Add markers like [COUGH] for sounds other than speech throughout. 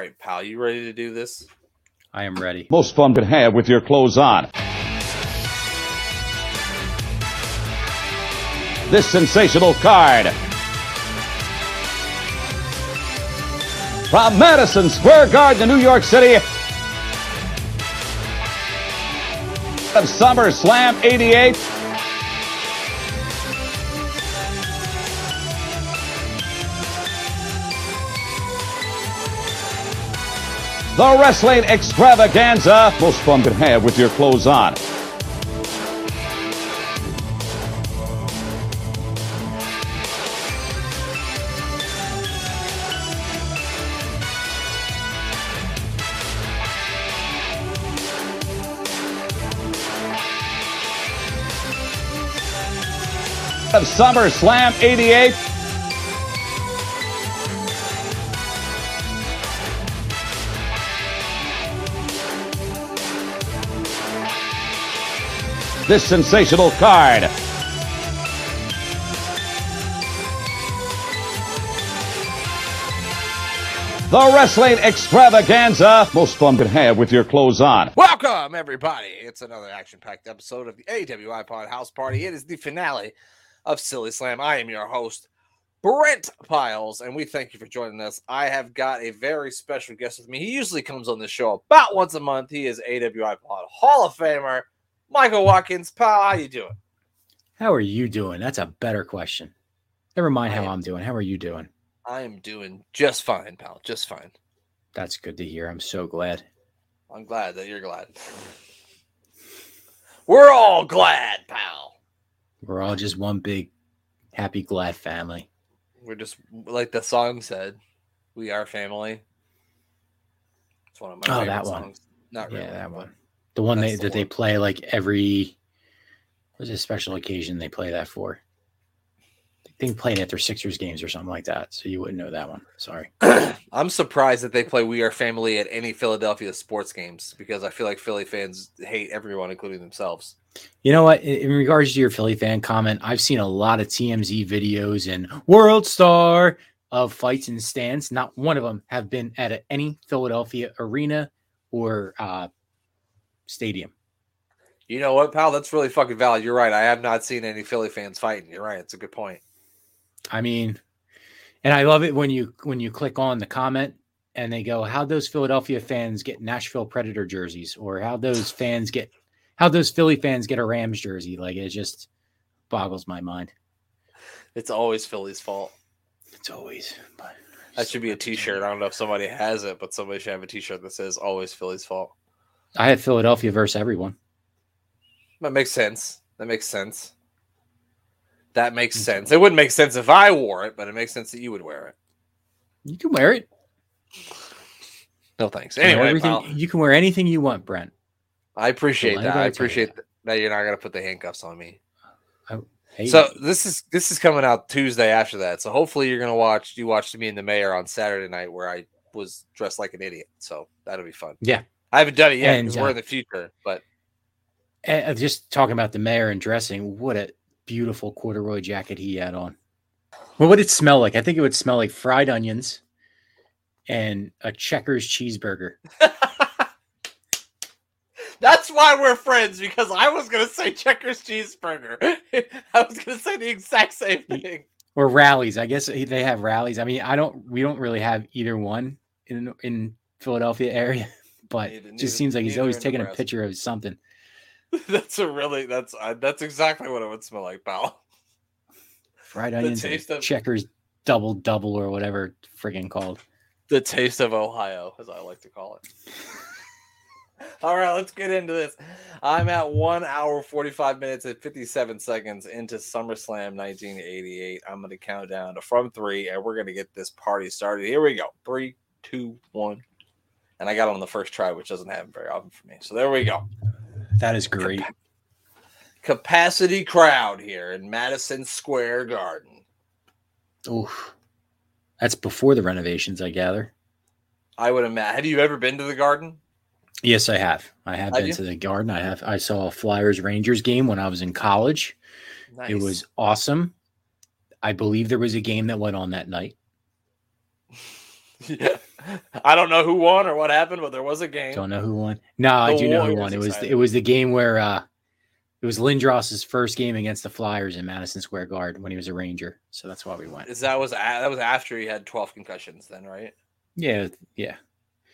right, pal, you ready to do this? I am ready. Most fun could have with your clothes on. This sensational card. From Madison Square Garden, in New York City. Of SummerSlam 88. The Wrestling Extravaganza. Most fun could have with your clothes on. Of SummerSlam 88. This sensational card. The Wrestling Extravaganza. Most fun could have with your clothes on. Welcome, everybody. It's another action packed episode of the AWI Pod House Party. It is the finale of Silly Slam. I am your host, Brent Piles, and we thank you for joining us. I have got a very special guest with me. He usually comes on the show about once a month. He is AWI Pod Hall of Famer, Michael Watkins. Pal, how you doing? How are you doing? That's a better question. Never mind how am- I'm doing. How are you doing? I am doing just fine, pal. Just fine. That's good to hear. I'm so glad. I'm glad that you're glad. We're all glad, pal. We're all just one big happy glad family. We're just like the song said, we are family. It's one of my Oh, favorite that one. songs. Not really. yeah, that one. The one they, the that they play like every there's a special occasion they play that for. they think playing at their Sixers games or something like that. So you wouldn't know that one. Sorry. [CLEARS THROAT] I'm surprised that they play "We Are Family" at any Philadelphia sports games because I feel like Philly fans hate everyone, including themselves. You know what? In in regards to your Philly fan comment, I've seen a lot of TMZ videos and World Star of fights and stands. Not one of them have been at any Philadelphia arena or uh, stadium. You know what, pal? That's really fucking valid. You're right. I have not seen any Philly fans fighting. You're right. It's a good point. I mean, and I love it when you when you click on the comment and they go, "How those Philadelphia fans get Nashville Predator jerseys?" or "How those fans get how those Philly fans get a Rams jersey?" Like it just boggles my mind. It's always Philly's fault. It's always. But That should be a T-shirt. I don't know if somebody has it, but somebody should have a T-shirt that says "Always Philly's fault." I have Philadelphia versus everyone. That makes sense. That makes sense. That makes mm. sense. It wouldn't make sense if I wore it, but it makes sense that you would wear it. You can wear it. No thanks. You can wear Anyway, you can wear anything you want, Brent. I appreciate that. I appreciate th- that you're not gonna put the handcuffs on me. So this is this is coming out Tuesday after that. So hopefully you're gonna watch. You watched me and the mayor on Saturday night where I was dressed like an idiot. So that'll be fun. Yeah. I haven't done it yet And, because we're uh, in the future. But uh, just talking about the mayor and dressing, what a beautiful corduroy jacket he had on. Well, What would it smell like? I think it would smell like fried onions and a checkers cheeseburger. [LAUGHS] that's why we're friends because I was gonna say Checkers cheeseburger. [LAUGHS] I was gonna say the exact same thing. or Rally's. I guess they have Rally's. I mean, I don't. We don't really have either one in in Philadelphia area, but Neither- it just seems like he's always in taking a picture of something. [LAUGHS] that's a really that's uh, that's exactly what it would smell like, pal. Fried onions, of- checkers, double double or whatever friggin' called. The taste of Ohio, as I like to call it. [LAUGHS] All right, let's get into this. I'm at one hour, 45 minutes, and 57 seconds into SummerSlam 1988. I'm going to count down to from three, and we're going to get this party started. Here we go. Three, two, one. And I got on the first try, which doesn't happen very often for me. So there we go. That is great. Capacity crowd here in Madison Square Garden. Oof. That's before the renovations, I gather. I would imagine. Have you ever been to the garden? Yes, I have. I have Have been you? to the garden. I have. I saw a Flyers Rangers game when I was in college. It was awesome. I believe there was a game that went on that night. [LAUGHS] Yeah. I don't know who won or what happened, but there was a game. Don't know who won. No, I do know who won. It was it was the game where uh it was Lindros's first game against the Flyers in Madison Square Garden when he was a Ranger. So that's why we went. Is that was a- that was after he had 12 concussions then, right? Yeah, yeah.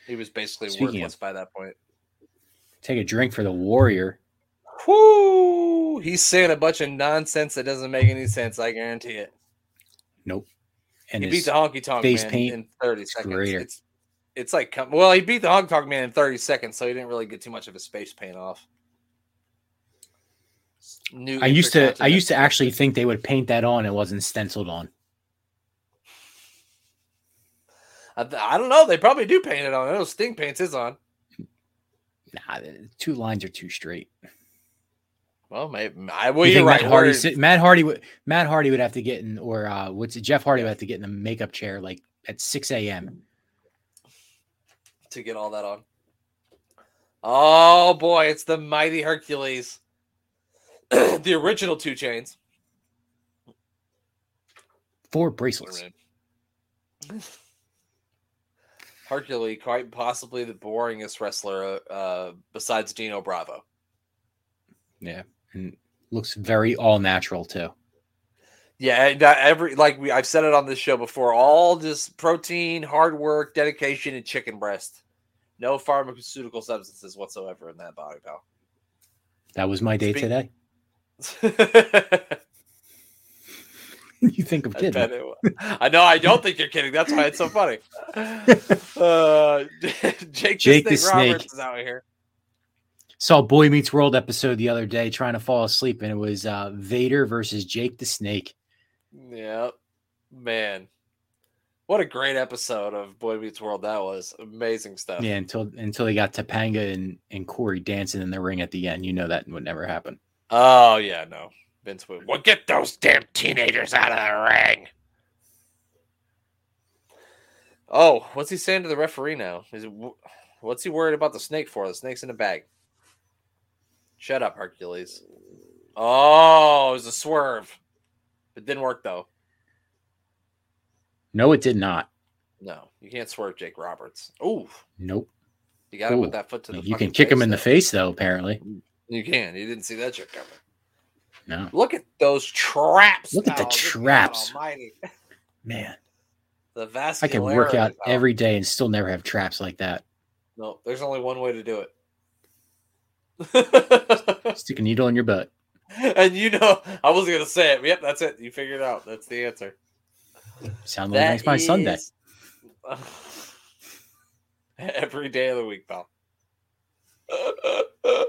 He was basically Speaking worthless by that point. Take a drink for the Warrior. Whoo! He's saying a bunch of nonsense that doesn't make any sense. I guarantee it. Nope. And he beat the honky tonk face man paint in 30 seconds. greater. It's it's like well, he beat the honky tonk man in 30 seconds, so he didn't really get too much of his space paint off. New I used to I used to actually think they would paint that on. It wasn't stenciled on. I, I don't know. They probably do paint it on. I know Sting paints his on. Nah, the two lines are too straight. Well, maybe I well, you right. Matt Hardy, Matt Hardy would Matt Hardy would have to get in, or uh, what's it? Jeff Hardy would have to get in the makeup chair like at six a.m. to get all that on. Oh boy, it's the mighty Hercules. [CLEARS THROAT] the original two chains. Four bracelets. [LAUGHS] Hercules, quite possibly the boringest wrestler uh, besides Dino Bravo. Yeah, and looks very all natural too. Yeah, that every like we I've said it on this show before. All just protein, hard work, dedication, and chicken breast. No pharmaceutical substances whatsoever in that body, pal. That was my day Speak- today. [LAUGHS] [LAUGHS] You think of kidding? it. I know. I don't think you're kidding. That's why it's so funny. [LAUGHS] Uh, Jake, Jake the the Snake Roberts Snake. is out here. Saw Boy Meets World episode the other day, trying to fall asleep, and it was uh, Vader versus Jake the Snake. Yeah, man, what a great episode of Boy Meets World that was. Amazing stuff. Yeah, until until they got Topanga and and Corey dancing in the ring at the end. You know that would never happen. Oh yeah, no. Vince would. Well, get those damn teenagers out of the ring. Oh, what's he saying to the referee now? Is it, what's he worried about the snake for? The snake's in the bag. Shut up, Hercules. Oh, it was a swerve. It didn't work though. No, it did not. No, you can't swerve Jake Roberts. Ooh, Nope. you got to Ooh, put that foot to the. You can kick him in the face, though. Apparently, You can. You didn't see that shit coming. no. Look at those traps. Look at the pal. Traps. Almighty. Man, The I can work out every day and still never have traps like that. No, there's only one way to do it. [LAUGHS] Stick a needle in your butt. and you know, I wasn't gonna say it. Yep, that's it. You figured it out. That's the answer. Sound like next my Sunday. [LAUGHS] Every day of the week, pal. [LAUGHS]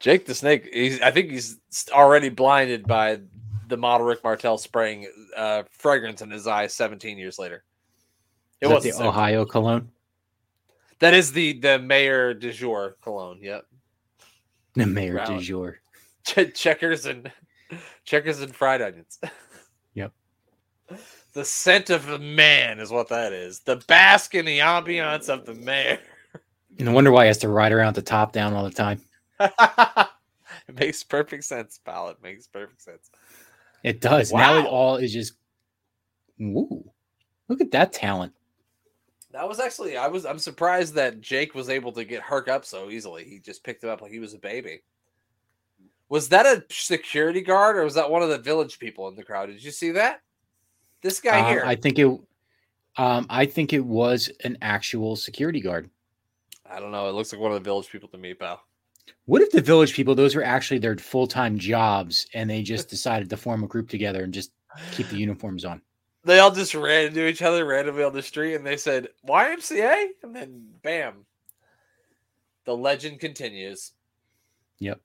Jake the Snake. He's. I think he's already blinded by the model Rick Martel spraying uh, fragrance in his eyes. Seventeen years later. It Is was the Ohio cologne. That is the the mayor de jour cologne. Yep. The mayor du jour. [LAUGHS] Ch- checkers and checkers and fried onions. [LAUGHS] Yep. The scent of the man is what that is. The bask in the ambiance of the mayor. No wonder why he has to ride around the top down all the time. [LAUGHS] it makes perfect sense, pal. It makes perfect sense. It does. Now it all is just. Woo! Look at that talent. That was actually I was I'm surprised that Jake was able to get Herc up so easily. He just picked him up like he was a baby. Was that a security guard or was that one of the village people in the crowd? Did you see that? This guy Um, here. I think it. Um, I think it was an actual security guard. I don't know. It looks like one of the village people to me, pal. What if the village people, those were actually their full time jobs, and they just decided to form a group together and just keep the uniforms on? They all just ran into each other randomly on the street and they said, YMCA? And then bam. The legend continues. Yep.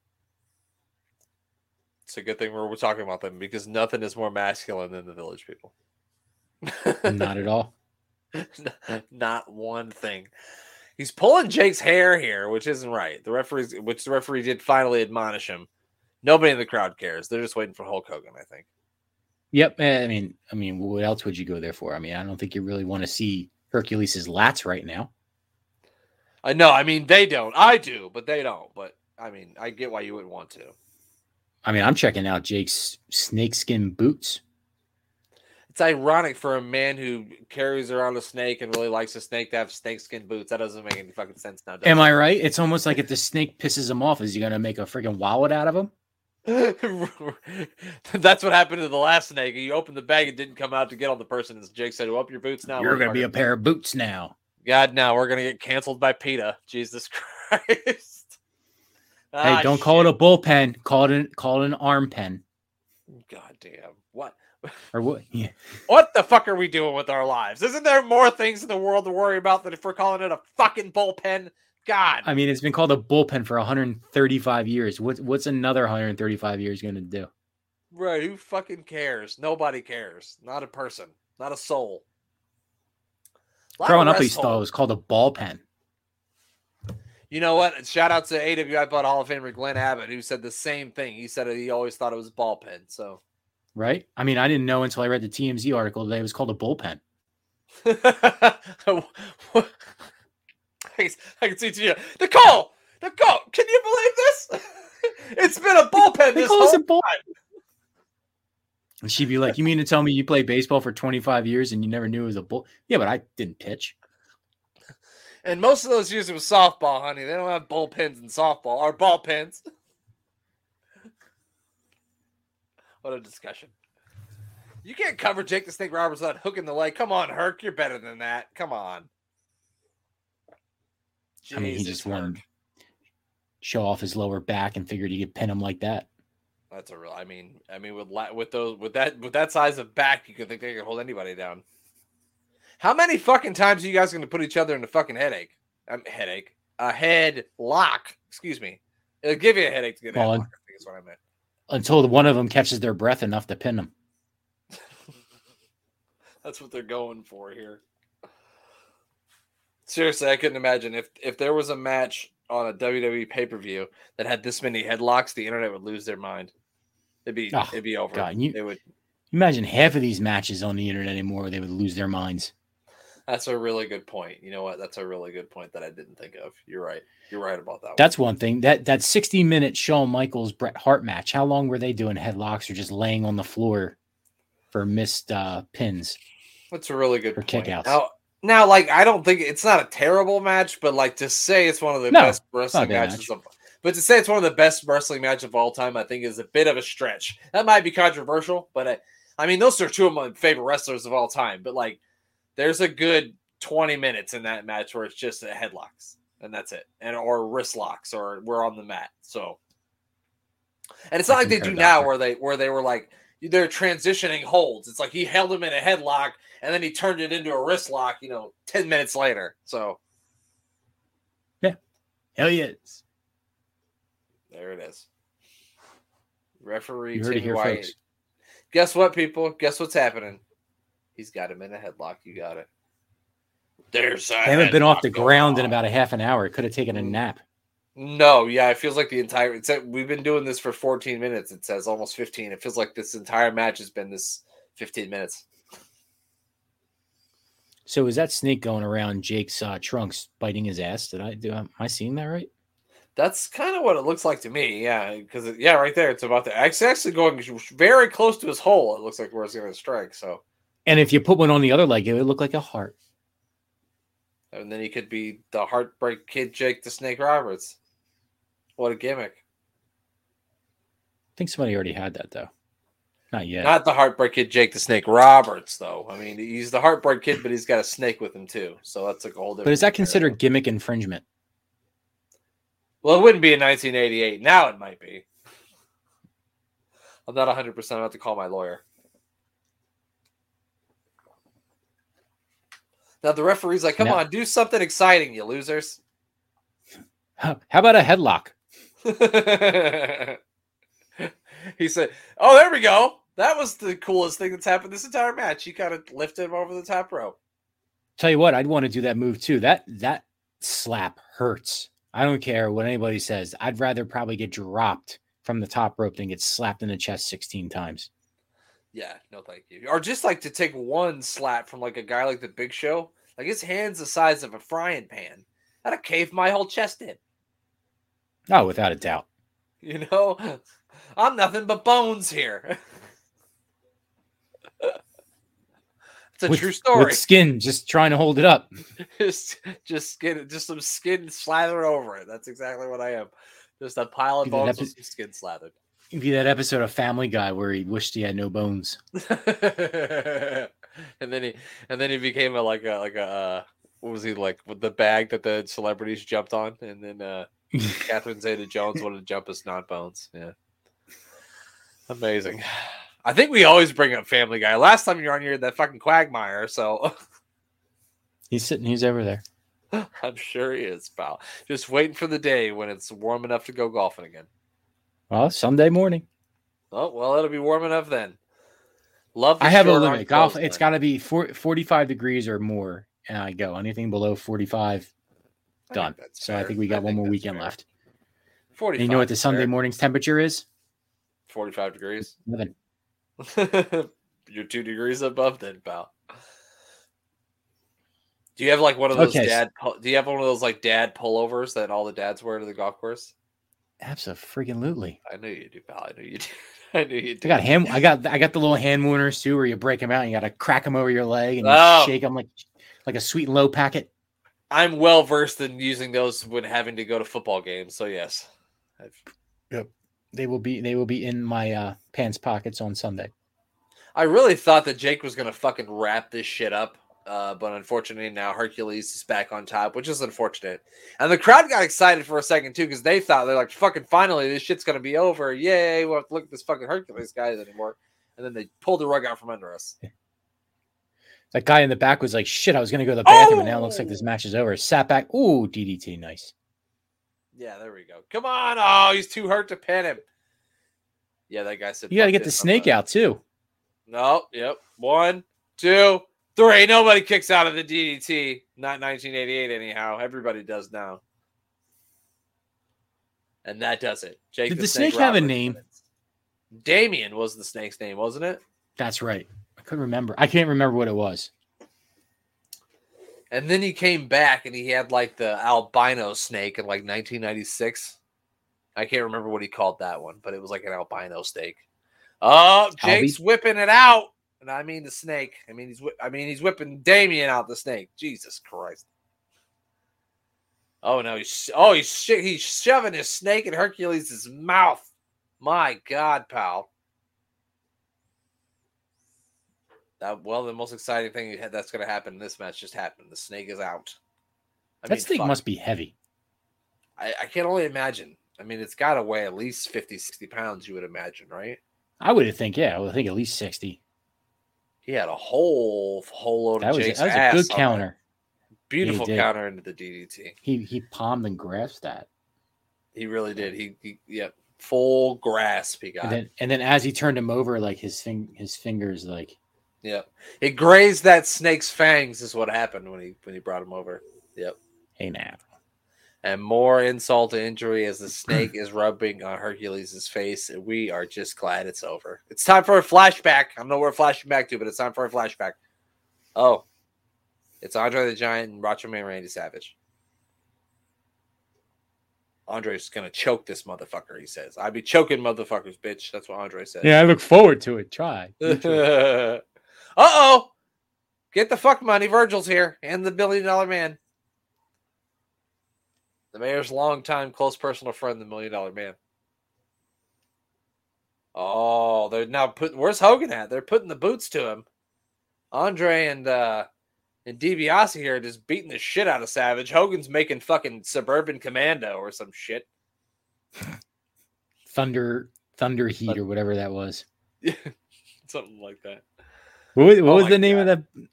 It's a good thing we're, we're talking about them because nothing is more masculine than the village people. [LAUGHS] Not at all. [LAUGHS] Not one thing. He's pulling Jake's hair here, which isn't right. The referee, which the referee did finally admonish him. Nobody in the crowd cares. They're just waiting for Hulk Hogan, I think. Yep. eh, I mean, I mean, what else would you go there for? I mean, I don't think you really want to see Hercules's lats right now. I know. I mean, they don't. I do, but they don't. But I mean, I get why you wouldn't want to. I mean, I'm checking out Jake's snakeskin boots. It's ironic for a man who carries around a snake and really likes a snake to have snakeskin boots. That doesn't make any fucking sense now. does Am it? I right? It's almost like if the snake pisses him off, is he gonna make a freaking wallet out of him? [LAUGHS] That's what happened to the last snake. You opened the bag and didn't come out to get on the person. As Jake said, "Up your boots now." You're gonna be a pair of boots now. God, now we're gonna get canceled by PETA. Jesus [LAUGHS] Christ! Hey, Ah, don't call it a bullpen. Call it an call it an arm pen. God damn! What? [LAUGHS] Or what? Yeah. What the fuck are we doing with our lives? Isn't there more things in the world to worry about than if we're calling it a fucking bullpen? God. I mean, it's been called a bullpen for 135 years. What's what's another 135 years gonna do? Right, who fucking cares? Nobody cares. Not a person. Not a soul. Of Growing up, I rest used to thought it was called a ball pen. You know what? Shout out to AWI Pod Hall of Famer Glenn Abbott, who said the same thing. He said he always thought it was ball pen. So right? I mean, I didn't know until I read the TMZ article that it was called a bullpen. [LAUGHS] I can- I can see it to you. Nicole! Nicole, can you believe this? [LAUGHS] it's been a bullpen this call whole us a. And she'd be like, "You mean to tell me you played baseball for 25 years and you never knew it was a bull?" Yeah, but I didn't pitch. And most of those years it was softball, honey. They don't have bullpens in softball or ball pens. [LAUGHS] what a discussion. You can't cover Jake the Snake Roberts without hooking the leg. Come on, Herc. You're better than that. Come on. I mean, he just wanted to show off his lower back and figured he could pin him like that. That's a real. I mean, I mean, with la- with those with that with that size of back, you could think they could hold anybody down. How many fucking times are you guys going to put each other in a fucking headache? Um, headache, a head lock. Excuse me. It'll give you a headache to get a Well, headlock. I think is what I meant. Until one of them catches their breath enough to pin them. [LAUGHS] That's what they're going for here. Seriously, I couldn't imagine if if there was a match on a WWE pay per view that had this many headlocks, the internet would lose their mind. It'd be Oh, it'd be over. God, you- it would. Imagine half of these matches on the internet anymore, they would lose their minds. That's a really good point. You know what? That's a really good point that I didn't think of. You're right. You're right about that. That's one thing. That that 60 minute Shawn Michaels Bret Hart match. How long were they doing headlocks or just laying on the floor for missed uh, pins? That's a really good for point. kickouts. Now, now, like I don't think it's not a terrible match, but like to say it's one of the No, best wrestling not a bad matches of, but to say it's one of the best wrestling matches of all time, I think is a bit of a stretch. That might be controversial, but I, I mean, those are two of my favorite wrestlers of all time. But like, there's a good 20 minutes in that match where it's just headlocks and that's it, and or wrist locks, or we're on the mat. So, and it's not I like they do now Doctor. where they where they were like they're transitioning holds. It's like he held him in a headlock and then he turned it into a wrist lock, you know, 10 minutes later. So yeah, Hell yes. there it is. Referee You heard it here, White. folks. Guess what, people? Guess what's happening? He's got him in a headlock. You got it. There's I haven't been off the ground in about a half an hour. It could have taken a Mm. nap. No, yeah, it feels like the entire. It's we've been doing this for 14 minutes. It says almost 15. It feels like this entire match has been this 15 minutes. So is that snake going around Jake's uh, trunks biting his ass? Did I do? Am I seeing that right? That's kind of what it looks like to me. Yeah, because yeah, right there, it's about to. It's actually going very close to his hole. It looks like where it's going to strike. So, And if you put one on the other leg, it would look like a heart. and then he could be the heartbreak kid, Jake the Snake Roberts. What a gimmick! I think somebody already had that though. Not yet. Not the heartbreak kid, Jake the Snake Roberts, though. I mean, he's the heartbreak kid, but he's got a snake with him too. So that's like a whole different. but is that considered gimmick infringement? Well, it wouldn't be in 1988. Now it might be. I'm not 100. percent I have to call my lawyer. Now the referee's like, "Come on, do something exciting, you losers." How about a headlock? [LAUGHS] he said, "Oh, there we go. That was the coolest thing that's happened this entire match. He kind of lifted him over the top rope." Tell you what, I'd want to do that move too. That that slap hurts. I don't care what anybody says. I'd rather probably get dropped from the top rope than get slapped in the chest 16 times. Yeah, no, thank you. Or just like to take one slap from like a guy like the Big Show, like his hands the size of a frying pan. That'd have caved my whole chest in. Oh, without a doubt. You know, I'm nothing but bones here. It's a with, true story. With skin just trying to hold it up. just just skin just some skin slathered over it. That's exactly what I am. Just a pile of bones epi- with skin slathered. Be that episode of Family Guy where he wished he had no bones. [LAUGHS] and then he and then he became a like a like a uh, what was he like with the bag that the celebrities jumped on and then uh [LAUGHS] Catherine Zeta Jones wanted to jump as not bones. Yeah. Amazing. [SIGHS] I think we always bring up Family Guy. Last time you were on here, that fucking Quagmire. So [LAUGHS] He's sitting. He's over there. [LAUGHS] I'm sure he is, pal. Just waiting for the day when it's warm enough to go golfing again. Well, Sunday morning. Oh well, it'll be warm enough then. Love. I have a limit. Golf. it's got to be four, 45 degrees or more, and I go. Anything below 45, I think done. So I think we got one more weekend fair. left. Forty. You know what the Sunday fair. morning's temperature is? 45 degrees. Nothing. [LAUGHS] You're two degrees above then, pal. Do you have like one of those Okay, dad? Do you have one of those like dad pullovers that all the dads wear to the golf course? Absolutely. I knew you do, pal. I knew you do. [LAUGHS] I knew you I do. got hand. I got. I got the little hand warmers too, where you break them out. And you got to crack them over your leg and you Oh. shake them like like a sweet and low packet. I'm well versed in using those when having to go to football games. So yes, I've, They will be. They will be in my uh, pants pockets on Sunday. I really thought that Jake was gonna fucking wrap this shit up, uh, but unfortunately now Hercules is back on top, which is unfortunate. And the crowd got excited for a second too because they thought they're like, "Fucking finally, this shit's gonna be over! Yay! We won't have to look at this fucking Hercules guys anymore." And then they pulled the rug out from under us. That guy in the back was like, "Shit, I was gonna go to the bathroom, and now it looks like Oh! this match is over." Sat back. Ooh, DDT, nice. Yeah, there we go. Come on! Oh, he's too hurt to pin him. Yeah, that guy said. You got to get the snake out too. No, yep. One, two, three. Nobody kicks out of the DDT. Not 1988, anyhow. Everybody does now. And that does it. Jake Did the snake have a name? Damien was the snake's name, wasn't it? That's right. I couldn't remember. I can't remember what it was. And then he came back and he had like the albino snake in like 1996. I can't remember what he called that one, but it was like an albino snake. Oh, Jake's whipping it out. And I mean the snake. I mean he's I mean he's whipping Damien out the snake. Jesus Christ. Oh no, he's oh he's he's shoving his snake in Hercules' mouth. My God, pal. That well, the most exciting thing that's going to happen in this match just happened. The snake is out. I that mean, snake fuck. must be heavy. I, I can only imagine. I mean, it's got to weigh at least 50, 60 pounds, you would imagine, right? I would think, yeah, I would think at least sixty. He had a whole whole load That of was, Jake's that was a good counter. Beautiful counter into the DDT. He he palmed and grasped that, He really did. He, he yeah, full grasp he got. and then and then as he turned him over, like his fing, his fingers, like Yep. It grazed that snake's fangs is what happened when he when he brought him over. Yep. hey now. And more insult to injury as the snake is rubbing on Hercules' face. And we are just glad it's over. It's time for a flashback. I don't know where we're flashing back to, but it's time for a flashback. Oh. It's Andre the Giant and Macho Man Randy Savage. Andre's gonna choke this motherfucker, he says. "I'd be choking motherfuckers, bitch. That's what Andre says. Yeah, I look forward to it. Try. [LAUGHS] uh oh. Get the fuck money. Virgil's here and the billion dollar man. The mayor's longtime close personal friend, the million dollar man. Oh, they're now putting where's Hogan at? They're putting the boots to him. Andre and uh and DiBiase here just beating the shit out of Savage. Hogan's making fucking suburban commando or some shit. [LAUGHS] Thunder Thunder Heat or whatever that was. Yeah, [LAUGHS] Something like that. What was, what Oh was the name God. of the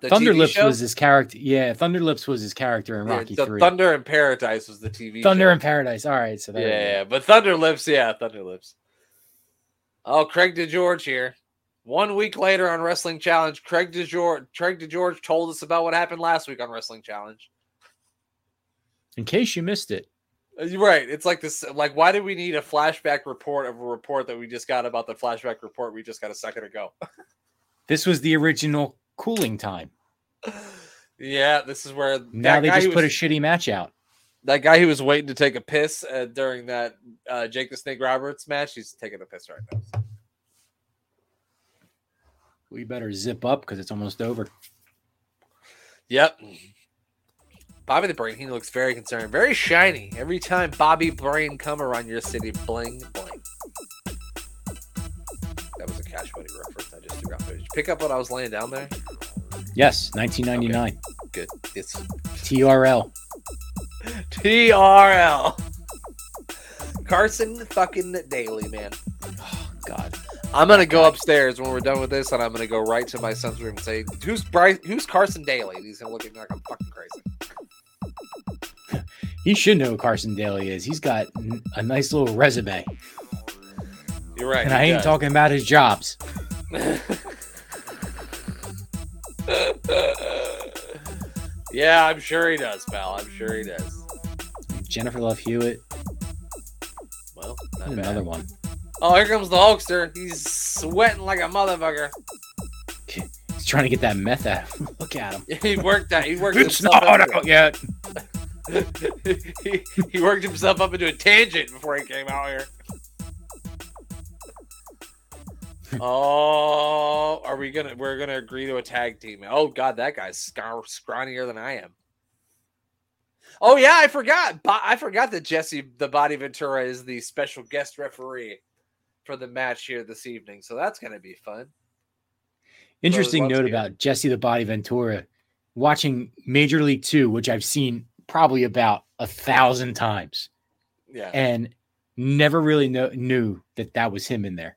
The Thunder TV Lips show? was his character. Yeah, Thunder Lips was his character in Yeah, Rocky the Three. Thunder in Paradise was the TV Thunder show. in Paradise. All right, so Yeah, there we go. yeah, but Thunder Lips, yeah, Thunder Lips. Oh, Craig DeGeorge here. One week later on Wrestling Challenge, Craig DeGeorge, Craig DeGeorge told us about what happened last week on Wrestling Challenge. In case you missed it, Uh, right. It's like this. Like, why do we need a flashback report of a report that we just got about the flashback report we just got a second ago? [LAUGHS] this was the original cooling time. yeah, this is where Now they just put a shitty match out. that guy who was waiting to take a piss uh, during that uh, Jake the Snake Roberts match. He's taking a piss right now. We better zip up because it's almost over. Yep. Bobby the Brain, he looks very concerned, very shiny. Every time Bobby Brain come around your city, bling bling. Pick up what I was laying down there? Yes, 1999. Good. It's TRL. TRL. Carson fucking Daly, man. Oh, God. I'm gonna go upstairs when we're done with this, and I'm gonna go right to my son's room and say, "Who's Bryce? Who's Carson Daly?" And he's gonna look at me like I'm fucking crazy. He should know who Carson Daly is. He's got a nice little resume. You're right. And I ain't does. talking about his jobs. [LAUGHS] yeah, I'm sure he does, pal. I'm sure he does. Jennifer Love Hewitt. Well. Another one. Oh, here comes the Hulkster. He's sweating like a motherfucker. He's trying to get that meth out. [LAUGHS] Look at him. He worked that. He [LAUGHS] worked It's himself not out yet. [LAUGHS] he, he worked himself up into a tangent before he came out here. Oh, are we gonna? We're gonna agree to a tag team. Oh God, that guy's scar- scrawnier than I am. Oh yeah, I forgot. I forgot that Jesse the Body Ventura is the special guest referee for the match here this evening. So that's gonna be fun. Interesting note about Jesse the Body Ventura. Watching Major League Two, which I've seen probably about a thousand times, Yeah. and never really know, knew that that was him in there.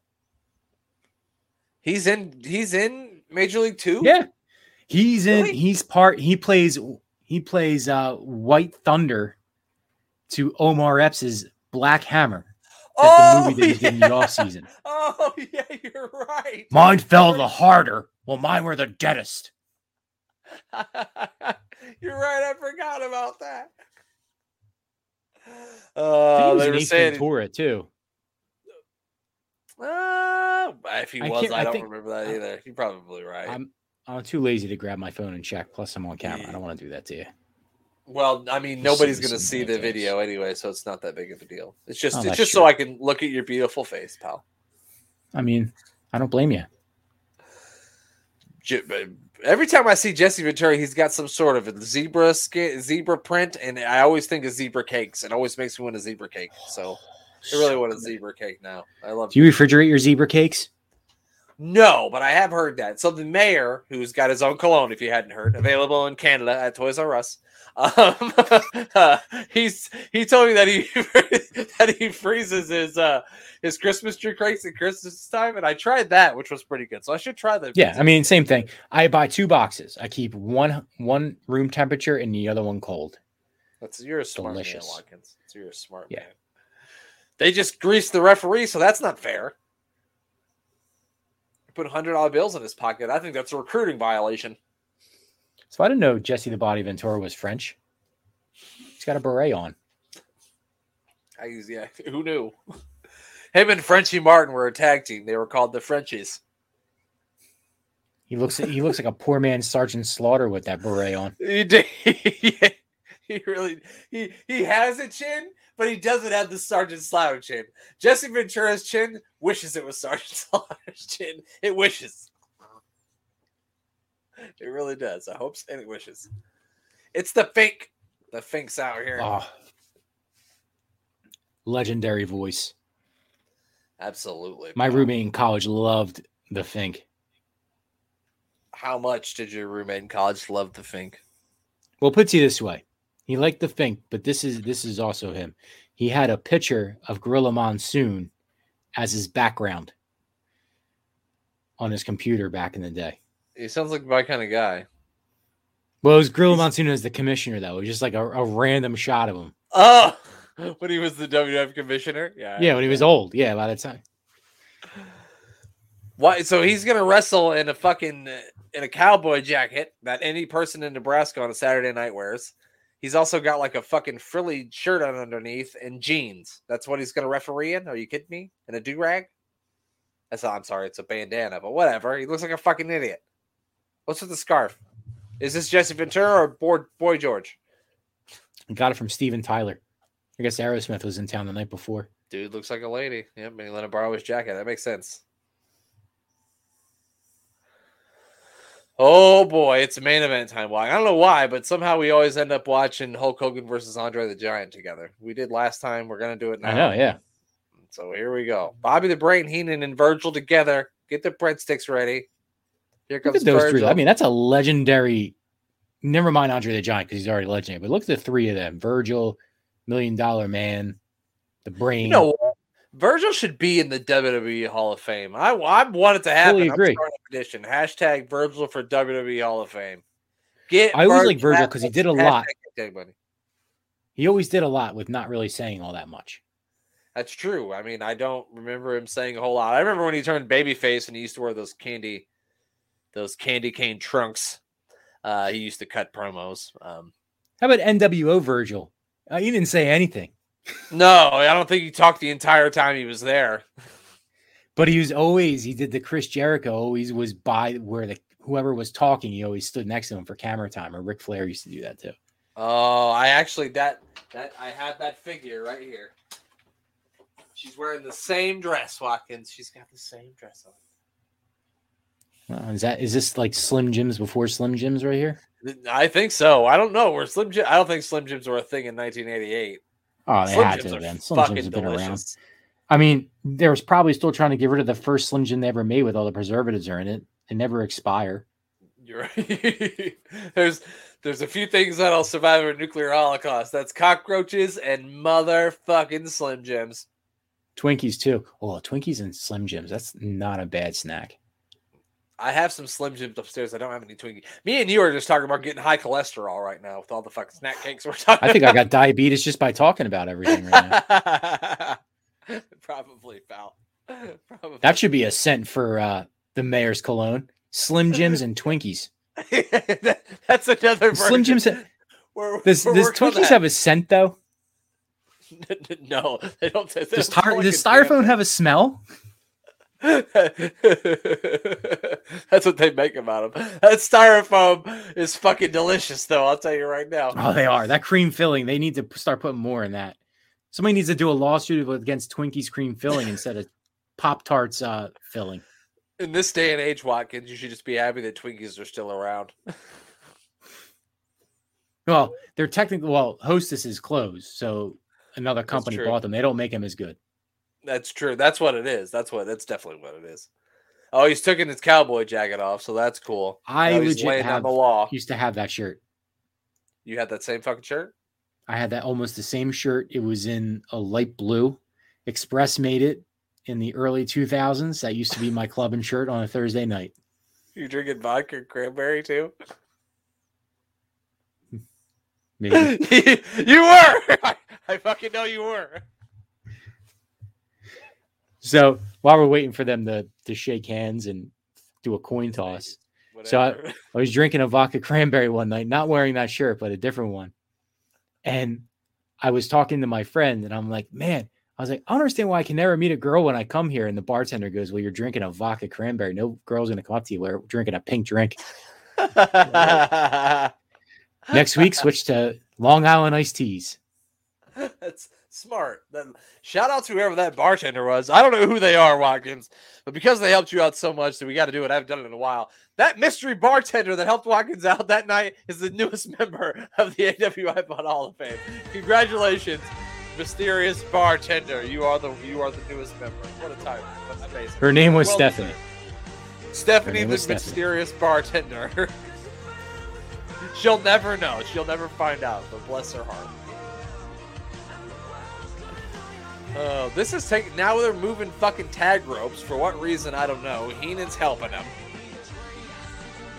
He's in. He's in Major League Two. Yeah, he's in. He's part. He plays. He plays uh, White Thunder to Omar Epps' Black Hammer. That's the movie that he did in the off season. [LAUGHS] Oh yeah, you're right. Mine fell the harder, while mine were the deadest. [LAUGHS] you're right. I forgot about that. I think Uh, he was they were saying, Ventura too. Uh, if he I was, I, I don't think- remember that either. You're probably right. I'm I'm too lazy to grab my phone and check. Plus, I'm on camera. I don't want to do that to you. well, I mean, nobody's gonna see the video anyway, so it's not that big of a deal. It's just, Oh, it's just so. I can look at your beautiful face, pal. I mean, I don't blame you. J- uh, Every time I see Jesse Ventura, he's got some sort of a zebra skin, zebra print, and I always think of zebra cakes. It always makes me want a zebra cake. So I really want a zebra cake now. I love. Do you refrigerate your zebra cakes? No, but I have heard that. So the mayor, who's got his own cologne, if you hadn't heard, available in Canada at Toys R Us, um, uh, [LAUGHS] he's he told me that he [LAUGHS] that he freezes his uh his Christmas tree cakes at Christmas time, and I tried that, which was pretty good. So I should try that. Yeah, I mean, same thing. I buy two boxes. I keep one one room temperature and the other one cold. That's you're a smart Delicious. man, Watkins. You're a smart Yeah. man. They just greased the referee, so that's not fair. Put hundred dollar bills in his pocket. I think that's a recruiting violation. So I didn't know Jesse the Body Ventura was French. He's got a beret on. I use yeah. [LAUGHS] Who knew? Him and Frenchy Martin were a tag team. They were called the Frenchies. He looks he looks like a poor man Sergeant Slaughter with that beret on. He did. [LAUGHS] he really he he has a chin, but he doesn't have the Sergeant Slaughter chin. Jesse Ventura's chin wishes it was Sergeant Slaughter's chin. It wishes. It really does. I hope so. And it wishes. It's the fink. The fink's out here. Oh. Legendary voice. Absolutely. My roommate in college loved the Fink. How much did your roommate in college love the fink? Well, puts you this way. He liked the Fink, but this is this is also him. He had a picture of Gorilla Monsoon as his background on his computer back in the day. He sounds like my kind of guy. Well, it was Gorilla Monsoon as the commissioner, though. It was just like a, a random shot of him. Oh, [LAUGHS] when he was the WWF commissioner. Yeah. Yeah, when he was old. Yeah, by the time. Why? So he's gonna wrestle in a fucking in a cowboy jacket that any person in Nebraska on a Saturday night wears. He's also got like a fucking frilly shirt on underneath and jeans. That's what he's gonna referee in. Are you kidding me? In a do rag? That's I'm sorry, it's a bandana, but whatever. He looks like a fucking idiot. What's with the scarf? Is this Jesse Ventura or Boy, Boy George? Got it from Steven Tyler. I guess Aerosmith was in town the night before. Dude looks like a lady. Yep, and he let him borrow his jacket. That makes sense. Oh boy, it's main event time. Why? I don't know why, but somehow we always end up watching Hulk Hogan versus Andre the Giant together. We did last time. We're gonna do it now. I know, yeah. So here we go. Bobby the Brain Heenan and Virgil together. Get the breadsticks ready. Here comes those Virgil. three. I mean, that's a legendary. Never mind Andre the Giant because he's already legendary. But look at the three of them: Virgil, Million Dollar Man, the Brain. you know? Virgil should be in the WWE Hall of Fame. I, I want it to happen. I'm agree. starting a petition. Hashtag Virgil for WWE Hall of Fame. Get I always like Virgil because he did a lot. he always did a lot with not really saying all that much. That's true. I mean, I don't remember him saying a whole lot. I remember when he turned babyface and he used to wear those candy, those candy cane trunks. Uh, he used to cut promos. Um, How about NWO Virgil? Uh, he didn't say anything, no, I don't think he talked the entire time he was there. but he was always he did the Chris Jericho. Always was by where the whoever was talking. He always stood next to him for camera time. Or Ric Flair used to do that too. Oh, I actually that that I have that figure right here. She's wearing the same dress, Watkins. She's got the same dress on. Uh, is that is this like Slim Jims before Slim Jims right here? I think so. I don't know. Where Slim Jim? I don't think Slim Jims were a thing in 1988. Oh, they Slim had to have been. Slim Jims have been around. I mean, they was probably still trying to get rid of the first Slim Jim they ever made with all the preservatives are in it. They never expire. You're right. [LAUGHS] there's there's a few things that'll survive a nuclear holocaust. That's cockroaches and motherfucking Slim Jims. Twinkies too. Oh, Twinkies and Slim Jims. That's not a bad snack. I have some Slim Jims upstairs. I don't have any Twinkies. Me and you are just talking about getting high cholesterol right now with all the fucking snack cakes we're talking. I think I got diabetes just by talking about everything right now. [LAUGHS] Probably, pal. Probably. That should be a scent for uh, the mayor's cologne. Slim Jims and Twinkies. That- [LAUGHS] That's another Slim version. Jims. We're- Does, we're does Twinkies have a scent though? [LAUGHS] no, they don't. They Does, tar- does styrofoam have a smell? [LAUGHS] That's what they make about them. That styrofoam is fucking delicious, though. I'll tell you right now. Oh, they are. That cream filling. They need to start putting more in that. Somebody needs to do a lawsuit against Twinkies cream filling instead of [LAUGHS] Pop Tarts uh, filling. In this day and age, Watkins, you should just be happy that Twinkies are still around. [LAUGHS] Well, they're technically well, Hostess is closed, so another company bought them. They don't make them as good. That's true. That's what it is. That's what. That's definitely what it is. Oh, he's taking his cowboy jacket off, so that's cool. I Now he's legit have the law. used to have that shirt. You had that same fucking shirt. I had that almost the same shirt. It was in a light blue. Express made it in the early 2000s. That used to be my [LAUGHS] club and shirt on a Thursday night. You drinking vodka and cranberry too? [LAUGHS] Maybe. [LAUGHS] you were. I, I fucking know you were. So while we're waiting for them to, to shake hands and do a coin toss, So I- I was drinking a vodka cranberry one night, not wearing that shirt, but a different one. And I was talking to my friend, and I'm like, man, I was like, I don't understand why I can never meet a girl when I come here. And the bartender goes, Well, you're drinking a vodka cranberry. No girl's gonna come up to you. We're drinking a pink drink. [LAUGHS] Next week, switch to Long Island iced teas. That's smart. Then shout out to whoever that bartender was. I don't know who they are, Watkins, but because they helped you out so much that we got to do it. I haven't done it in a while. That mystery bartender that helped Watkins out that night is the newest [LAUGHS] member of the AWI Pod Hall of Fame. Congratulations, mysterious bartender. You are the you are the newest member. What a title. That's amazing. Her name was Well Stephanie. deserved. Stephanie, the Stephanie. mysterious bartender. [LAUGHS] She'll never know. She'll never find out. But bless her heart. Oh, this is taking. Now they're moving fucking tag ropes. For what reason? I don't know. Heenan's helping them.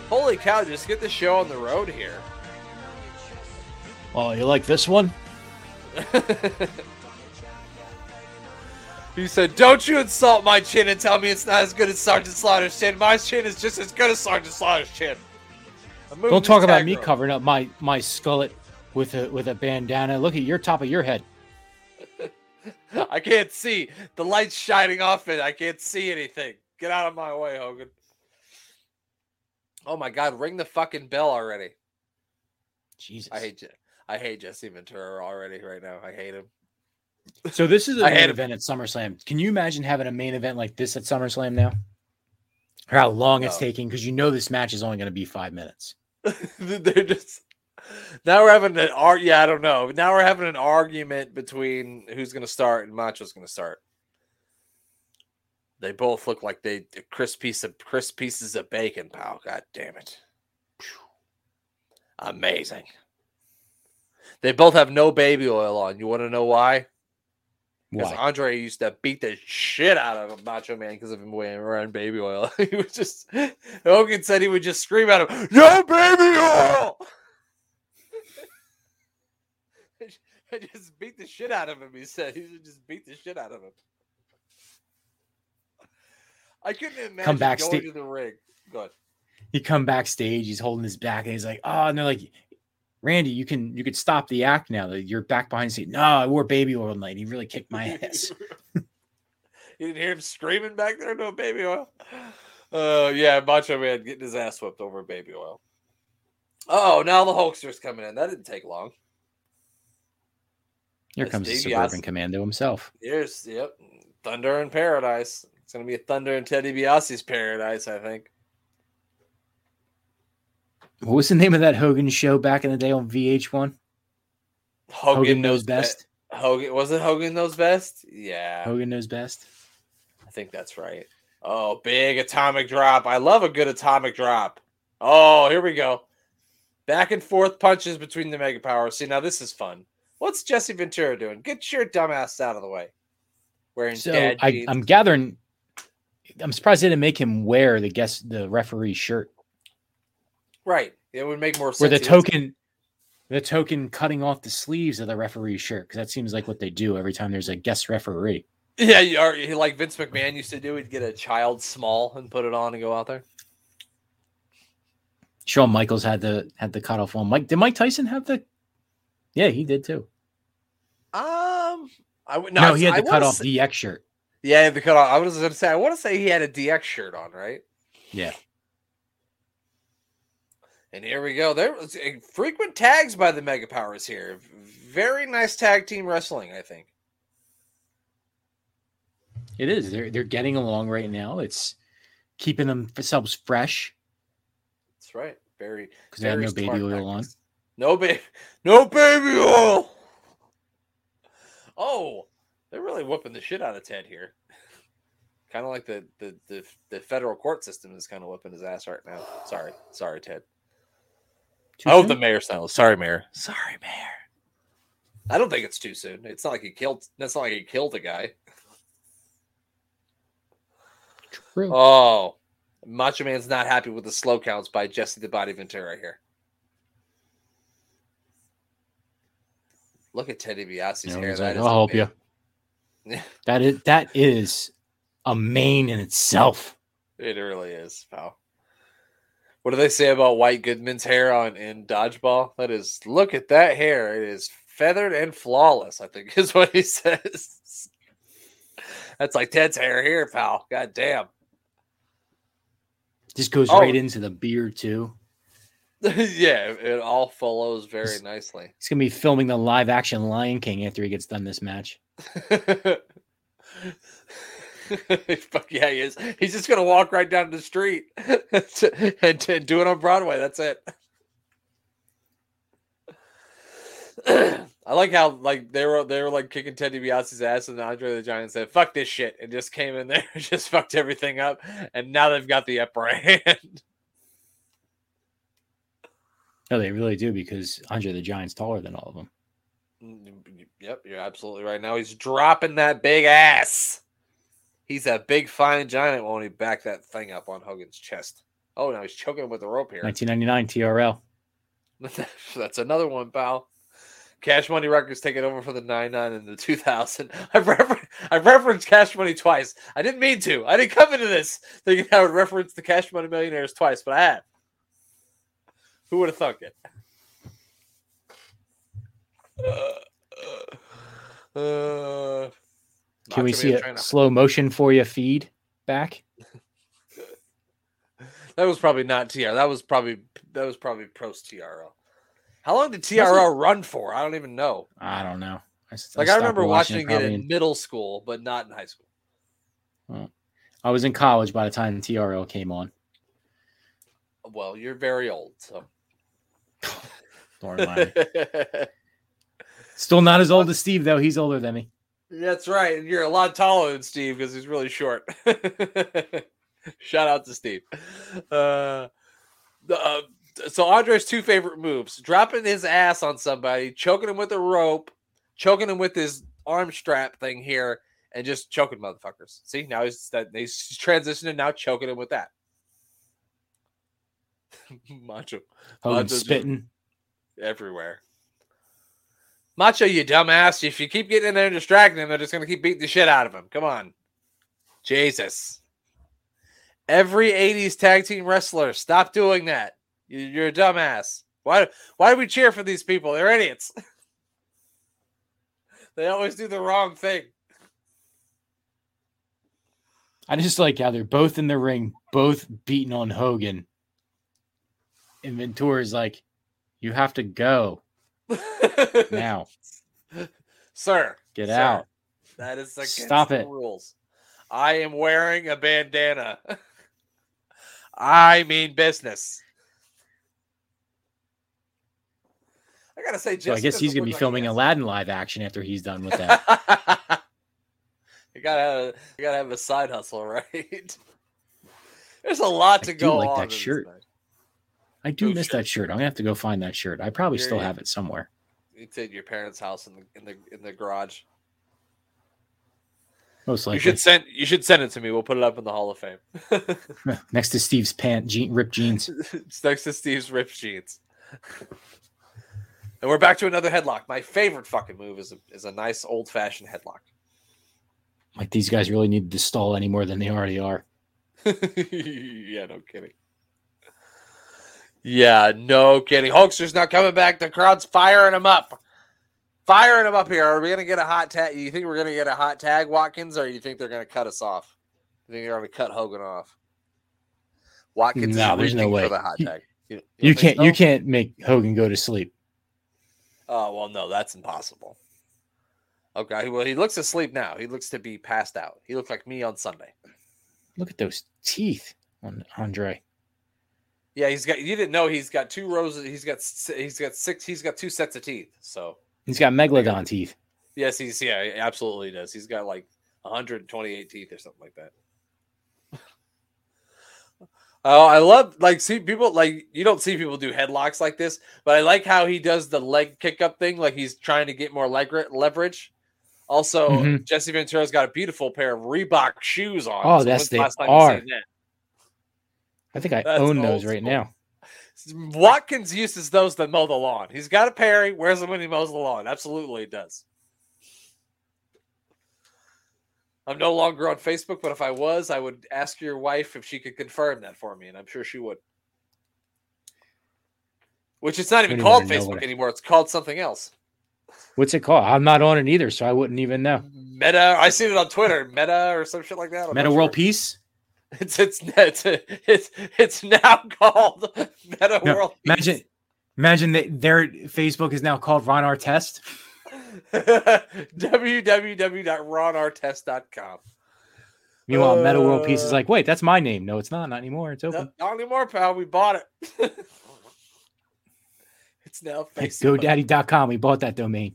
Holy cow! Just get the show on the road here. Oh, you like this one? [LAUGHS] He said, "Don't you insult my chin and tell me it's not as good as Sergeant Slaughter's chin. My chin is just as good as Sergeant Slaughter's chin." Don't talk about tag me covering up my my skullet with a with a bandana. Look at your top of your head. [LAUGHS] I can't see. The light's shining off it. I can't see anything. Get out of my way, Hogan. Oh my god, ring the fucking bell already. Jesus. I hate Je- I hate Jesse Ventura already right now. I hate him. So this is a I main event at SummerSlam. Can you imagine having a main event like this at SummerSlam now? Or how long it's taking because you know this match is only going to be five minutes. [LAUGHS] They're just now we're having an art. Yeah, I don't know. Now we're having an argument between who's going to start and Macho's going to start. They both look like they crisp piece of crisp pieces of bacon, pal. God damn it! Amazing. They both have no baby oil on. You want to know why? Because Andre used to beat the shit out of Macho Man because of him wearing around baby oil. [LAUGHS] he was just Hogan said he would just scream at him, "No baby oil!" [LAUGHS] I just beat the shit out of him. He said he should just beat the shit out of him. I couldn't imagine going backsta- to the ring. Go ahead. He come backstage, he's holding his back, and he's like, "Oh," and they're like, "Randy, you can you could stop the act now. That you're back behind the seat." No, I wore baby oil tonight. He really kicked my [LAUGHS] ass. you didn't hear him screaming back there, no baby oil. Uh, yeah, Macho Man getting his ass whipped over baby oil. Oh, now the Hulkster's coming in. That didn't take long. Here comes the Davey suburban Oz- commando himself. Here's yep, Thunder in Paradise. It's gonna be a Thunder and Teddy DiBiase's paradise, I think. What was the name of that Hogan show back in the day on VH1? Hogan, knows best. best. Hogan was it Hogan knows best? Yeah, Hogan knows best. I think that's right. Oh, big atomic drop. I love a good atomic drop. Oh, here we go. Back and forth punches between the mega powers. See, now this is fun. What's Jesse Ventura doing? Get your dumbass out of the way. Wearing So I. I'm gathering. I'm surprised they didn't make him wear the guest the referee shirt. right. It would make more sense. Where the token, the token cutting off the sleeves of the referee shirt because that seems like what they do every time there's a guest referee. Yeah, you are like Vince McMahon used to do. He'd get a child small and put it on and go out there. Shawn Michaels had the had the cutoff one. Mike did Mike Tyson have the? Yeah, he did too. Um, I would no, No, he had I the wanna cutoff say- DX shirt. Yeah, he had the cut off. I was going to say. I want to say he had a DX shirt on, right? Yeah. And here we go. There was uh, frequent tags by the Mega Powers here. Very nice tag team wrestling, I think. It is. They're they're getting along right now. It's keeping themselves fresh That's right. Very because they have no baby oil on. No baby, no baby oil. Oh, they're really whooping the shit out of Ted here. kind of like the, the the the federal court system is kind of whooping his ass right now. Sorry, sorry, Ted. Too I hope soon? the mayor sounds sorry, mayor. Sorry, mayor. I don't think it's too soon. It's not like he killed. That's not like he killed a guy. True. Oh, Macho Man's not happy with the slow counts by Jesse the Body Ventura here. Look at Teddy DiBiase's hair. Like, I'll help you. [LAUGHS] That is that is a mane in itself. It really is, pal. What do they say about White Goodman's hair on in Dodgeball? That is, look at that hair. It is feathered and flawless. I think [LAUGHS] is what he says. That's like Ted's hair here, pal. God damn. Just goes Oh. right into the beard too. [LAUGHS] yeah, it all follows very Just- nicely. He's gonna be filming the live action Lion King after he gets done this match. [LAUGHS] Fuck yeah, he is. He's just gonna walk right down the street [LAUGHS] and, and do it on Broadway. That's it. [CLEARS THROAT] I like how like they were they were like kicking Teddy DiBiase's ass, and Andre the Giant said "fuck this shit" and just came in there, and just fucked everything up, and now they've got the upper hand. No, they really do because Andre the Giant's taller than all of them. Mm, yep, you're absolutely right. Now he's dropping that big ass. He's a big fine giant. Won't he back that thing up on Hogan's chest? Oh, now he's choking him with the rope here. 1999 TRL. [LAUGHS] That's another one, pal. Cash Money Records taking over for the 99 and the 2000. [LAUGHS] I've, refer- I've referenced Cash Money twice. I didn't mean to. I didn't come into this thinking I would reference the Cash Money Millionaires twice, but I have. Who would have thunk it? Uh, uh, Can we see Man a trying to- slow motion for you feed back? That was probably not TR. That was probably that was probably post TRL. How long did TRL run for? I don't even know. I don't know. I s- Like I stopped remember watching, it probably in middle school, but not in high school. I was in college by the time TRL came on. Well, you're very old, so. [LAUGHS] Remind. [LAUGHS] Still not as old as Steve though. He's older than me. That's right. and You're a lot taller than Steve because he's really short. [LAUGHS] Shout out to Steve. Uh, the, uh, so Andre's two favorite moves: dropping his ass on somebody, choking him with a rope, choking him with his arm strap thing here, and just choking motherfuckers. See, now he's that he's transitioning now, choking him with that. [LAUGHS] Macho Hogan spitting. everywhere. Macho, you dumbass. If you keep getting in there and distracting him, they're just going to keep beating the shit out of him. Come on. Jesus. Every 80s tag team wrestler, stop doing that. You- You're a dumbass. Why, why do we cheer for these people? They're idiots. [LAUGHS] they always do the wrong thing. I just like how they're both in the ring, both beating on Hogan. And Ventura's like, you have to go [LAUGHS] now. Sir, Get Sir, out. That is against Stop it. rules. I am wearing a bandana. [LAUGHS] I mean business. I gotta say, So I guess he's gonna be like filming Aladdin live action after he's done with that. [LAUGHS] you gotta have, you gotta have a side hustle, right? There's a lot to do go like on. that shirt. thing. I do Oh, miss shit. that shirt. I'm gonna have to go find that shirt. I probably Here still have it somewhere. It's at your parents' house in the in the in the garage. Most likely. You should send you should send it to me. We'll put it up in the Hall of Fame. [LAUGHS] [LAUGHS] Next to Steve's pant, jean, ripped jeans. it's next to Steve's ripped jeans. and we're back to another headlock. My favorite fucking move is a, is a nice old fashioned headlock. Like these guys really need to stall any more than they already are. [LAUGHS] yeah, no kidding. Yeah, no kidding. Hulkster's not coming back. The crowd's firing him up. Firing him up here. Are we gonna get a hot tag? You think we're gonna get a hot tag, Watkins, or you think they're gonna cut us off? You think they're gonna cut Hogan off? Watkins No, is there's no way. for the hot tag. You, You don't can't you can't make Hogan go to sleep. Oh well, no, that's impossible. Okay, well he looks asleep now. He looks to be passed out. He looked like me on Sunday. Look at those teeth on Andre. Yeah, he's got. You didn't know he's got two rows. Of, he's got. He's got six. He's got two sets of teeth. So He's got megalodon teeth. yes, he's yeah, he absolutely does. He's got like 128 teeth or something like that. [LAUGHS] Oh, I love like see people like you don't see people do headlocks like this, but I like how he does the leg kick up thing, like he's trying to get more leg leverage. Also, Mhm. Jesse Ventura's got a beautiful pair of Reebok shoes on. Oh, So that's the they last time you are. seen that? I think I That's own those right school. now. Watkins uses those to mow the lawn. He's got a pair. He wears them when he mows the lawn. Absolutely, he does. I'm no longer on Facebook, but if I was, I would ask your wife if she could confirm that for me, and I'm sure she would. Which it's not even called even Facebook what anymore. It's called something else. What's it called? I'm not on it either, so I wouldn't even know. Meta. I seen it on Twitter. Meta or some shit like that. I'm Meta World sure. Peace. It's it's it's it's it's now [LAUGHS] called Meta No, World. imagine, Peace. imagine that their Facebook is now called Ron Artest. [LAUGHS] www.ronartest.com. Meanwhile, Meta World Peace is Uh, like, wait, that's my name. No, it's not. Not anymore. It's open. No, not anymore, pal. We bought it. [LAUGHS] it's now Facebook. GoDaddy.com. We bought that domain.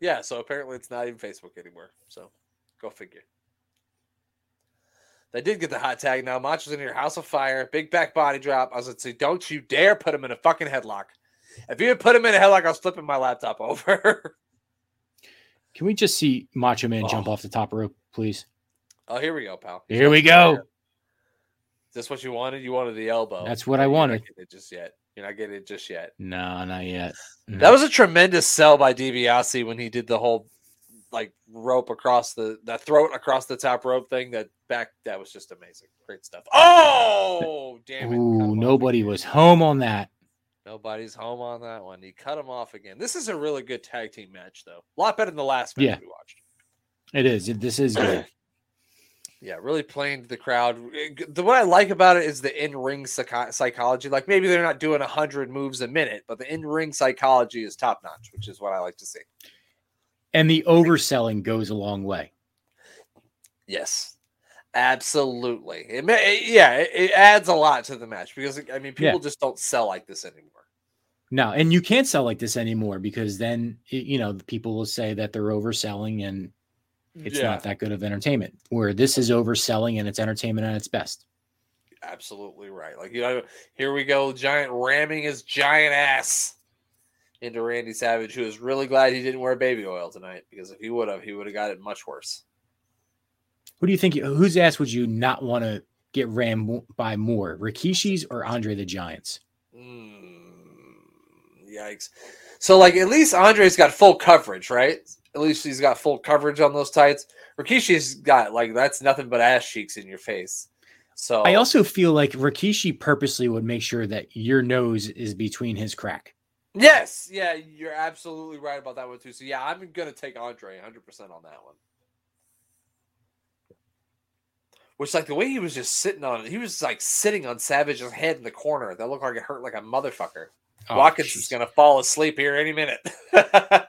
yeah, so apparently it's not even Facebook anymore. So go figure. They did get the hot tag now. Macho's in your house of fire, big back body drop. I was to say, don't you dare put him in a fucking headlock. If you had put him in a headlock, I was flipping my laptop [LAUGHS] over. Can we just see Macho Man jump Oh. off the top rope, please? oh, here we go, pal. Here we go. Is this what you wanted? You wanted the elbow. That's what I wanted. it just yet. You're not getting it just yet. No, not yet. No. That was a tremendous sell by DiBiase when he did the whole like rope across the that throat across the top rope thing. That back that was just amazing. Great stuff. Oh damn it! Ooh, nobody was home on that. Nobody's home on that one. He cut him off again. This is a really good tag team match, though. A lot better than the last match Yeah. we watched. It is. This is good. [CLEARS THROAT] Yeah, really playing to the crowd. The what I like about it is the in-ring psycho- psychology. Like maybe they're not doing hundred moves a minute, but the in-ring psychology is top notch, which is what I like to see. And the overselling goes a long way. Yes, absolutely. It may, yeah, it, it adds a lot to the match because I mean, people Yeah. just don't sell like this anymore. No, and you can't sell like this anymore because then you know the people will say that they're overselling and it's yeah, not that good of entertainment. Where this is overselling and it's entertainment at its best. absolutely right. Like you know, here we go, giant ramming his giant ass into Randy Savage, who is really glad he didn't wear baby oil tonight because if he would have, he would have got it much worse. Who do you think? Whose ass would you not want to get rammed by more, Rikishi's or Andre the Giant's? Mm, yikes. So, like, at least Andre's got full coverage, right? At least he's got full coverage on those tights. Rikishi's got, like, that's nothing but ass cheeks in your face. So, I also feel like Rikishi purposely would make sure that your nose is between his crack. Yes, yeah, you're absolutely right about that one, too. So, yeah, I'm to take Andre 100% on that one. Which, like, the way he was just sitting on it, he was like sitting on Savage's head in the corner. That looked like it hurt like a motherfucker. Oh, Watkins jeez. is to fall asleep here any minute. [LAUGHS] Ted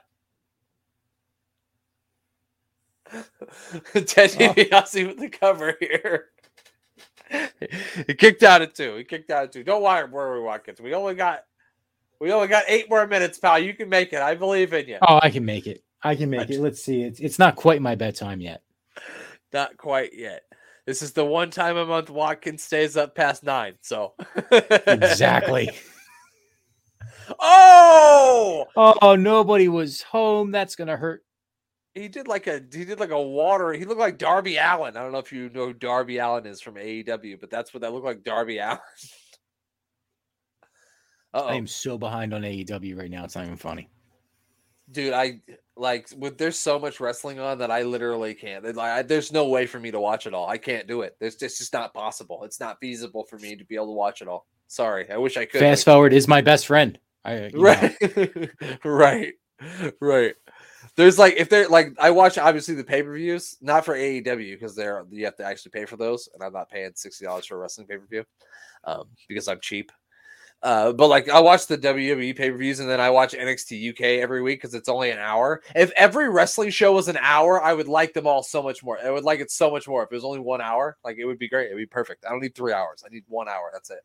Oh. DiBiase with the cover here. [LAUGHS] he kicked out at two. He kicked out at two. Don't worry, worry, Watkins. We only got we only got eight more minutes, pal. You can make it. I believe in you. Oh, I can make it. I can make it. Let's see. It's it's not quite my bedtime yet. Not quite yet. This is the one time a month Watkins stays up past nine. So Exactly. [LAUGHS] oh, oh, nobody was home. That's gonna hurt. he did like a he did like a water. He looked like Darby Allin. I don't know if you know who Darby Allin is from AEW, but that's what that looked like. Darby Allin. [LAUGHS] Uh I am so behind on AEW right now. It's not even funny. dude. I like with there's so much wrestling on that I literally can't. Like, I, there's no way for me to watch it all. I can't do it. There's just, just not possible. It's not feasible for me to be able to watch it all. Sorry, I wish I could. Fast forward is my best friend. I right [LAUGHS] right right there's like if they're like i watch obviously the pay-per-views not for aew because they're you have to actually pay for those and i'm not paying $60 for a wrestling pay-per-view um, because i'm cheap uh, but like I watch the WWE pay per views and then I watch NXT UK every week because it's only an hour. If every wrestling show was an hour, I would like them all so much more. I would like it so much more. If it was only one hour, like it would be great. It'd be perfect. I don't need three hours. I need one hour. That's it.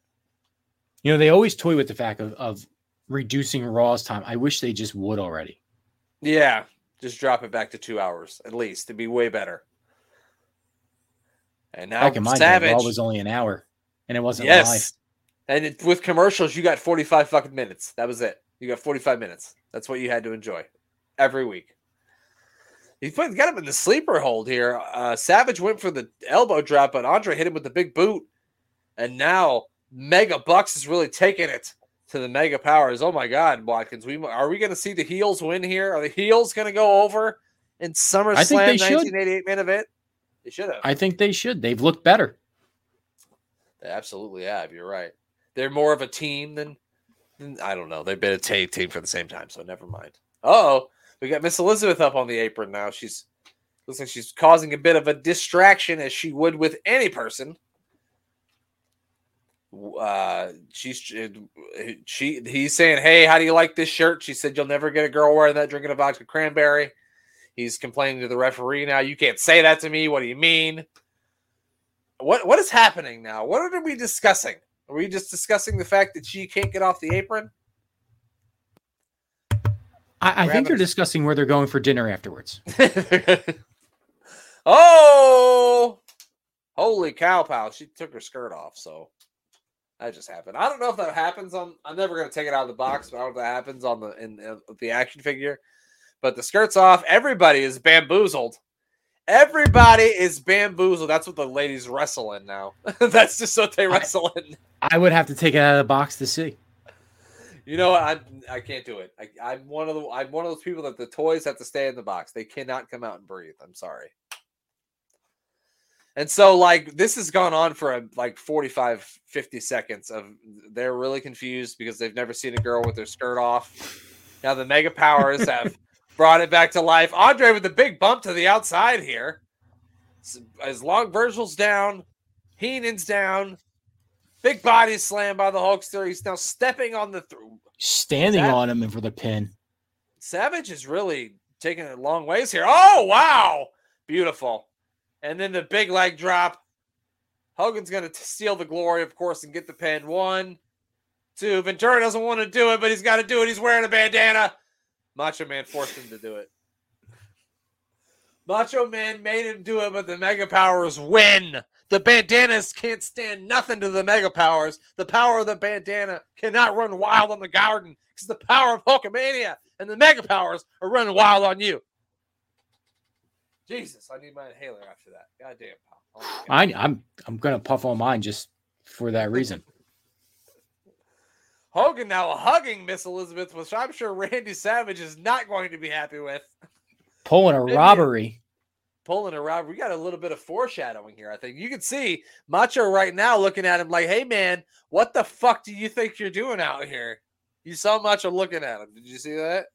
You know, they always toy with the fact of, of reducing Raw's time. I wish they just would already. Yeah, just drop it back to two hours at least. It'd be way better. And now Back in my day, Raw was only an hour, and it wasn't live. And it, with commercials, you got forty five fucking minutes. That was it. You got forty five minutes. That's what you had to enjoy every week. He put, got him in the sleeper hold here. Uh, Savage went for the elbow drop, but Andre hit him with the big boot, and now Mega Bucks is really taking it to the Mega Powers. Oh my God, Watkins, we are we going to see the heels win here? Are the heels going to go over in SummerSlam I think they should. 1988 main event? They should have. I think they should. They've looked better. They absolutely have. You're right. They're more of a team than, than I don't know. They've been a tag team for the same time, so never mind. Oh, we got Miss Elizabeth up on the apron now. She's looks like she's causing a bit of a distraction as she would with any person. Uh, she's she he's saying, "Hey, how do you like this shirt?" She said, "You'll never get a girl wearing that drinking a vodka cranberry." He's complaining to the referee now. You can't say that to me. What do you mean? What what is happening now? What are we discussing? Are we just discussing the fact that she can't get off the apron? I, I think they're discussing where they're going for dinner afterwards. [LAUGHS] oh, holy cow, pal! She took her skirt off, so that just happened. I don't know if that happens on. I'm never gonna take it out of the box, but I don't know if that happens on the in, in the action figure. But the skirt's off. Everybody is bamboozled. Everybody is bamboozled. That's what the ladies wrestle in now. [LAUGHS] That's just what they wrestle in. I would have to take it out of the box to see. You know? I I can't do it. I, I'm one of the I'm one of those people that the toys have to stay in the box. They cannot come out and breathe. I'm sorry. And so like this has gone on for a, like 45 50 seconds of they're really confused because they've never seen a girl with their skirt off. Now the mega powers have brought it back to life. Andre with the big bump to the outside here. As long Virgil's down, Heenan's down. Big body slam by the Hulkster. He's now stepping on the th- Standing on him and for the pin. Savage is really taking it long ways here. Oh wow, beautiful, And then the big leg drop. Hogan's going to steal the glory, of course, and get the pin. One, two. Ventura doesn't want to do it, but he's got to do it. He's wearing a bandana. Macho Man forced him to do it. Macho Man made him do it, but the Mega Powers win. The bandanas can't stand nothing to the Mega Powers. The power of the bandana cannot run wild on the garden because the power of Hulkamania and the Mega Powers are running wild on you. Jesus, I need my inhaler after that. God damn, pal. Oh. I, I'm I'm gonna puff on mine just for that reason. Hogan now hugging Miss Elizabeth, which I'm sure Randy Savage is not going to be happy with. Pulling a robbery. Pulling a robbery. We got a little bit of foreshadowing here, I think. You can see Macho right now looking at him like, hey man, what the fuck do you think you're doing out here? You saw Macho looking at him. Did you see that?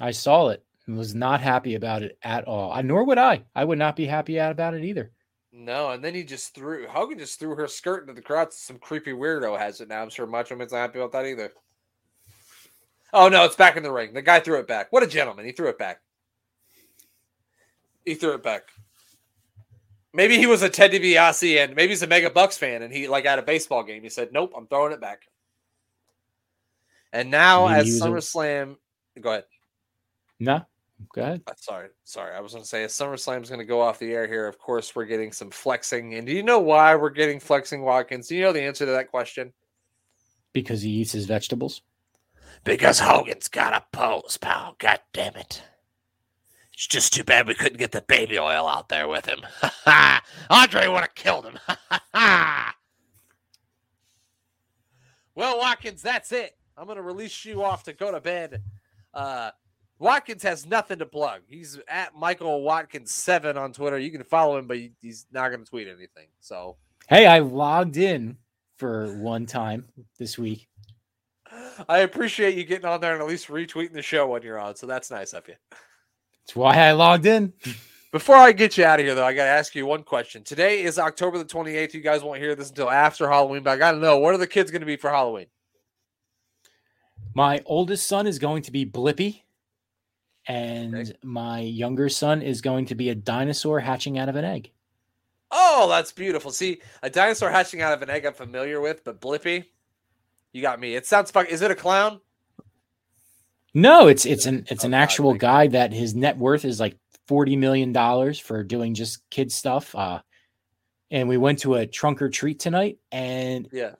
I saw it and was not happy about it at all. I, nor would I. I would not be happy about it either. No, and then he just threw Hogan just threw her skirt into the crowd. Some creepy weirdo has it now. I'm sure Macho Man's not happy about that either. Oh no, it's back in the ring. The guy threw it back. What a gentleman. He threw it back. He threw it back. Maybe he was a Ted DiBiase and maybe he's a Mega Bucks fan and he like at a baseball game. He said, Nope, I'm throwing it back. And now Maybe as he was a- SummerSlam go ahead. No, go ahead. Uh, Sorry, sorry. I was going to say, as SummerSlam's going to go off the air here, of course, we're getting some flexing. And do you know why we're getting flexing, Watkins? Do you know the answer to that question? Because he eats his vegetables. Because Hogan's got a pose, pal. God damn it. It's just too bad we couldn't get the baby oil out there with him. [LAUGHS] Andre would have killed him. [LAUGHS] well, Watkins, that's it. I'm going to release you off to go to bed. Uh, Watkins has nothing to plug. He's at Michael Watkins seven on Twitter. You can follow him, but he's not going to tweet anything. So Hey, I logged in for one time this week. I appreciate you getting on there and at least retweeting the show when you're on. So that's nice of you. That's why I logged in. Before I get you out of here, though, I got to ask you one question. Today is October the 28th. You guys won't hear this until after Halloween, but I got to know what are the kids going to be for Halloween? My oldest son is going to be Blippi, and my younger son is going to be a dinosaur hatching out of an egg. Oh, that's beautiful. See, a dinosaur hatching out of an egg I'm familiar with, but Blippi, you got me. It sounds fuck. Is it a clown? No, it's it's an it's Oh, an actual thank guy that his net worth is like forty million dollars for doing just kid stuff. Uh, and we went to a trunk or treat tonight, and Yeah.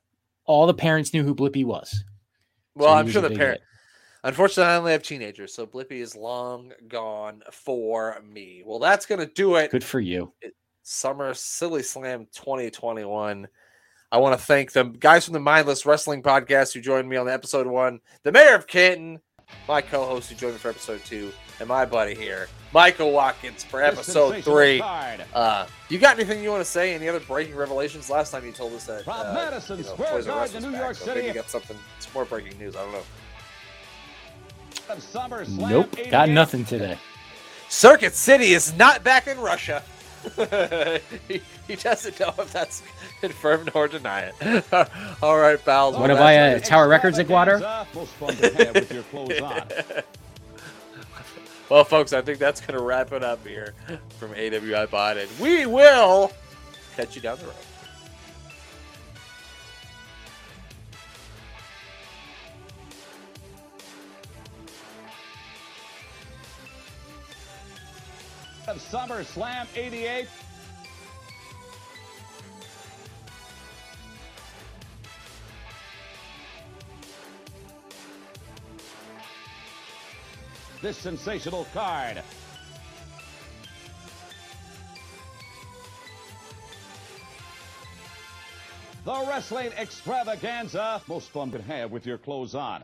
all the parents knew who Blippi was. Well, So I'm sure the parent. Hit. Unfortunately, I only have teenagers, so Blippi is long gone for me. Well, that's going to do it. Good for you. Summer Silly Slam 2021. I want to thank the guys from the Mindless Wrestling Podcast who joined me on episode one, the mayor of Canton, my co host who joined me for episode two, and my buddy here, Michael Watkins, for episode three. Uh, you got anything you want to say? Any other breaking revelations? Last time you told us that From uh, Madison you know, Square Toys R Us Garden, was New back, York so maybe you got something. It's more breaking news. I don't know. Nope, got nothing today. Circuit City is not back in Russia. [LAUGHS] he, he doesn't know if that's confirmed or deny it. [LAUGHS] All right, pals. What well, have I, that's uh, Tower Records, Ecuador? Most fun to have with your clothes [LAUGHS] on. Well, folks, I think that's going to wrap it up here from AWI Pod, and we will catch you down the road. Of Summer Slam 88. This sensational card. The Wrestling Extravaganza. Most fun could have with your clothes on.